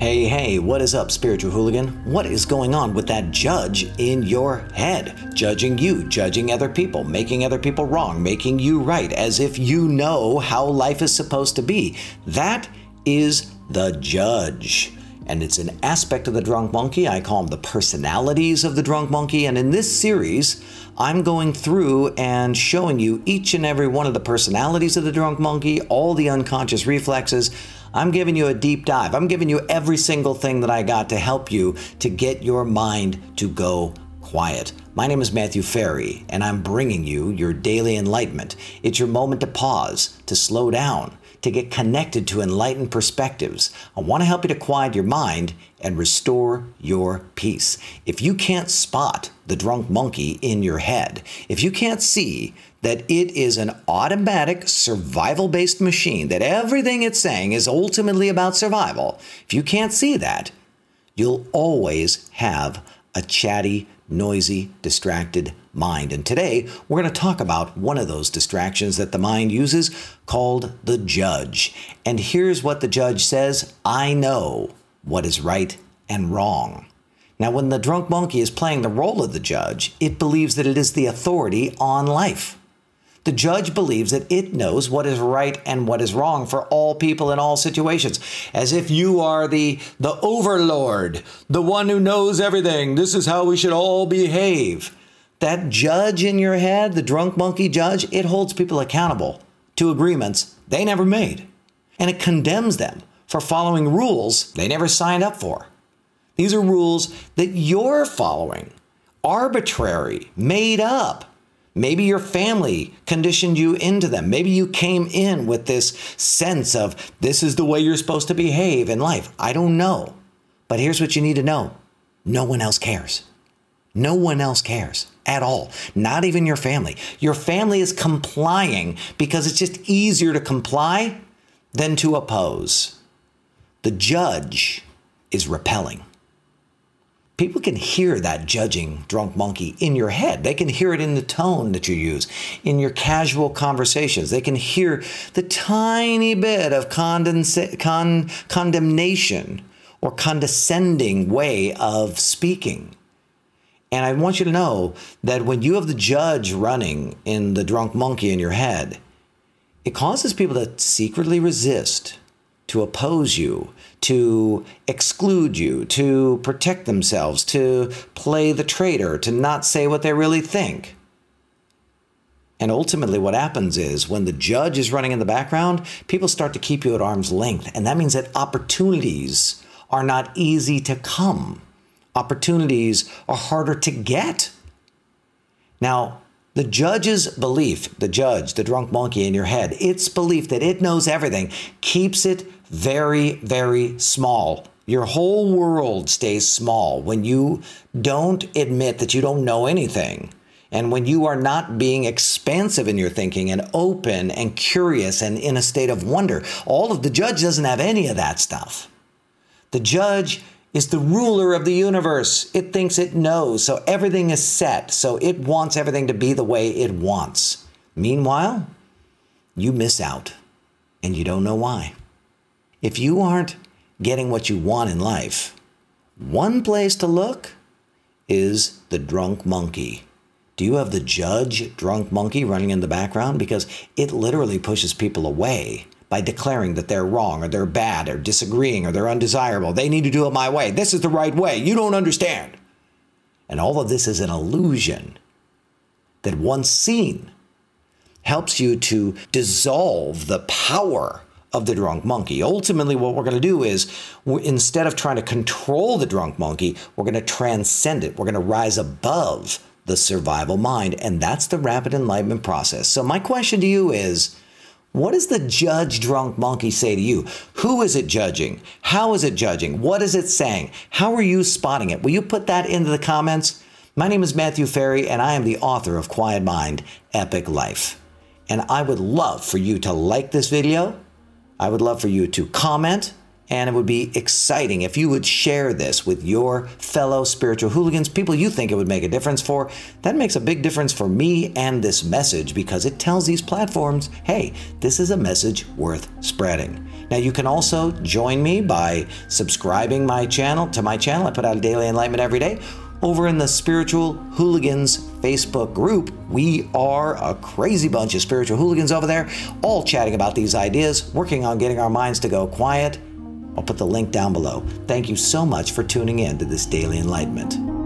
Hey, hey, what is up, spiritual hooligan? What is going on with that judge in your head? Judging you, judging other people, making other people wrong, making you right, as if you know how life is supposed to be. That is the judge. And it's an aspect of the drunk monkey. I call them the personalities of the drunk monkey. And in this series, I'm going through and showing you each and every one of the personalities of the drunk monkey, all the unconscious reflexes. I'm giving you a deep dive. I'm giving you every single thing that I got to help you to get your mind to go quiet. My name is Matthew Ferry, and I'm bringing you your daily enlightenment. It's your moment to pause, to slow down, to get connected to enlightened perspectives. I want to help you to quiet your mind and restore your peace. If you can't spot the drunk monkey in your head, if you can't see that it is an automatic survival based machine, that everything it's saying is ultimately about survival, if you can't see that, you'll always have a chatty, noisy, distracted mind. And today, we're going to talk about one of those distractions that the mind uses called the judge. And here's what the judge says I know what is right and wrong. Now, when the drunk monkey is playing the role of the judge, it believes that it is the authority on life. The judge believes that it knows what is right and what is wrong for all people in all situations, as if you are the, the overlord, the one who knows everything. This is how we should all behave. That judge in your head, the drunk monkey judge, it holds people accountable to agreements they never made. And it condemns them for following rules they never signed up for. These are rules that you're following, arbitrary, made up. Maybe your family conditioned you into them. Maybe you came in with this sense of this is the way you're supposed to behave in life. I don't know. But here's what you need to know no one else cares. No one else cares at all, not even your family. Your family is complying because it's just easier to comply than to oppose. The judge is repelling people can hear that judging drunk monkey in your head. They can hear it in the tone that you use, in your casual conversations. They can hear the tiny bit of con- condemnation or condescending way of speaking. And I want you to know that when you have the judge running in the drunk monkey in your head, it causes people to secretly resist to oppose you, to exclude you, to protect themselves, to play the traitor, to not say what they really think. And ultimately, what happens is when the judge is running in the background, people start to keep you at arm's length. And that means that opportunities are not easy to come, opportunities are harder to get. Now, the judge's belief, the judge, the drunk monkey in your head, its belief that it knows everything keeps it very, very small. Your whole world stays small when you don't admit that you don't know anything. And when you are not being expansive in your thinking and open and curious and in a state of wonder, all of the judge doesn't have any of that stuff. The judge is the ruler of the universe. It thinks it knows, so everything is set, so it wants everything to be the way it wants. Meanwhile, you miss out and you don't know why. If you aren't getting what you want in life, one place to look is the drunk monkey. Do you have the judge drunk monkey running in the background? Because it literally pushes people away by declaring that they're wrong or they're bad or disagreeing or they're undesirable. They need to do it my way. This is the right way. You don't understand. And all of this is an illusion that once seen helps you to dissolve the power of the drunk monkey. Ultimately, what we're going to do is instead of trying to control the drunk monkey, we're going to transcend it. We're going to rise above the survival mind. And that's the rapid enlightenment process. So, my question to you is what does the judge drunk monkey say to you? Who is it judging? How is it judging? What is it saying? How are you spotting it? Will you put that into the comments? My name is Matthew Ferry, and I am the author of Quiet Mind Epic Life. And I would love for you to like this video I would love for you to comment, and it would be exciting if you would share this with your fellow spiritual hooligans, people you think it would make a difference for. That makes a big difference for me and this message because it tells these platforms hey, this is a message worth spreading. Now you can also join me by subscribing my channel to my channel. I put out a daily enlightenment every day. Over in the Spiritual Hooligans Facebook group, we are a crazy bunch of spiritual hooligans over there, all chatting about these ideas, working on getting our minds to go quiet. I'll put the link down below. Thank you so much for tuning in to this daily enlightenment.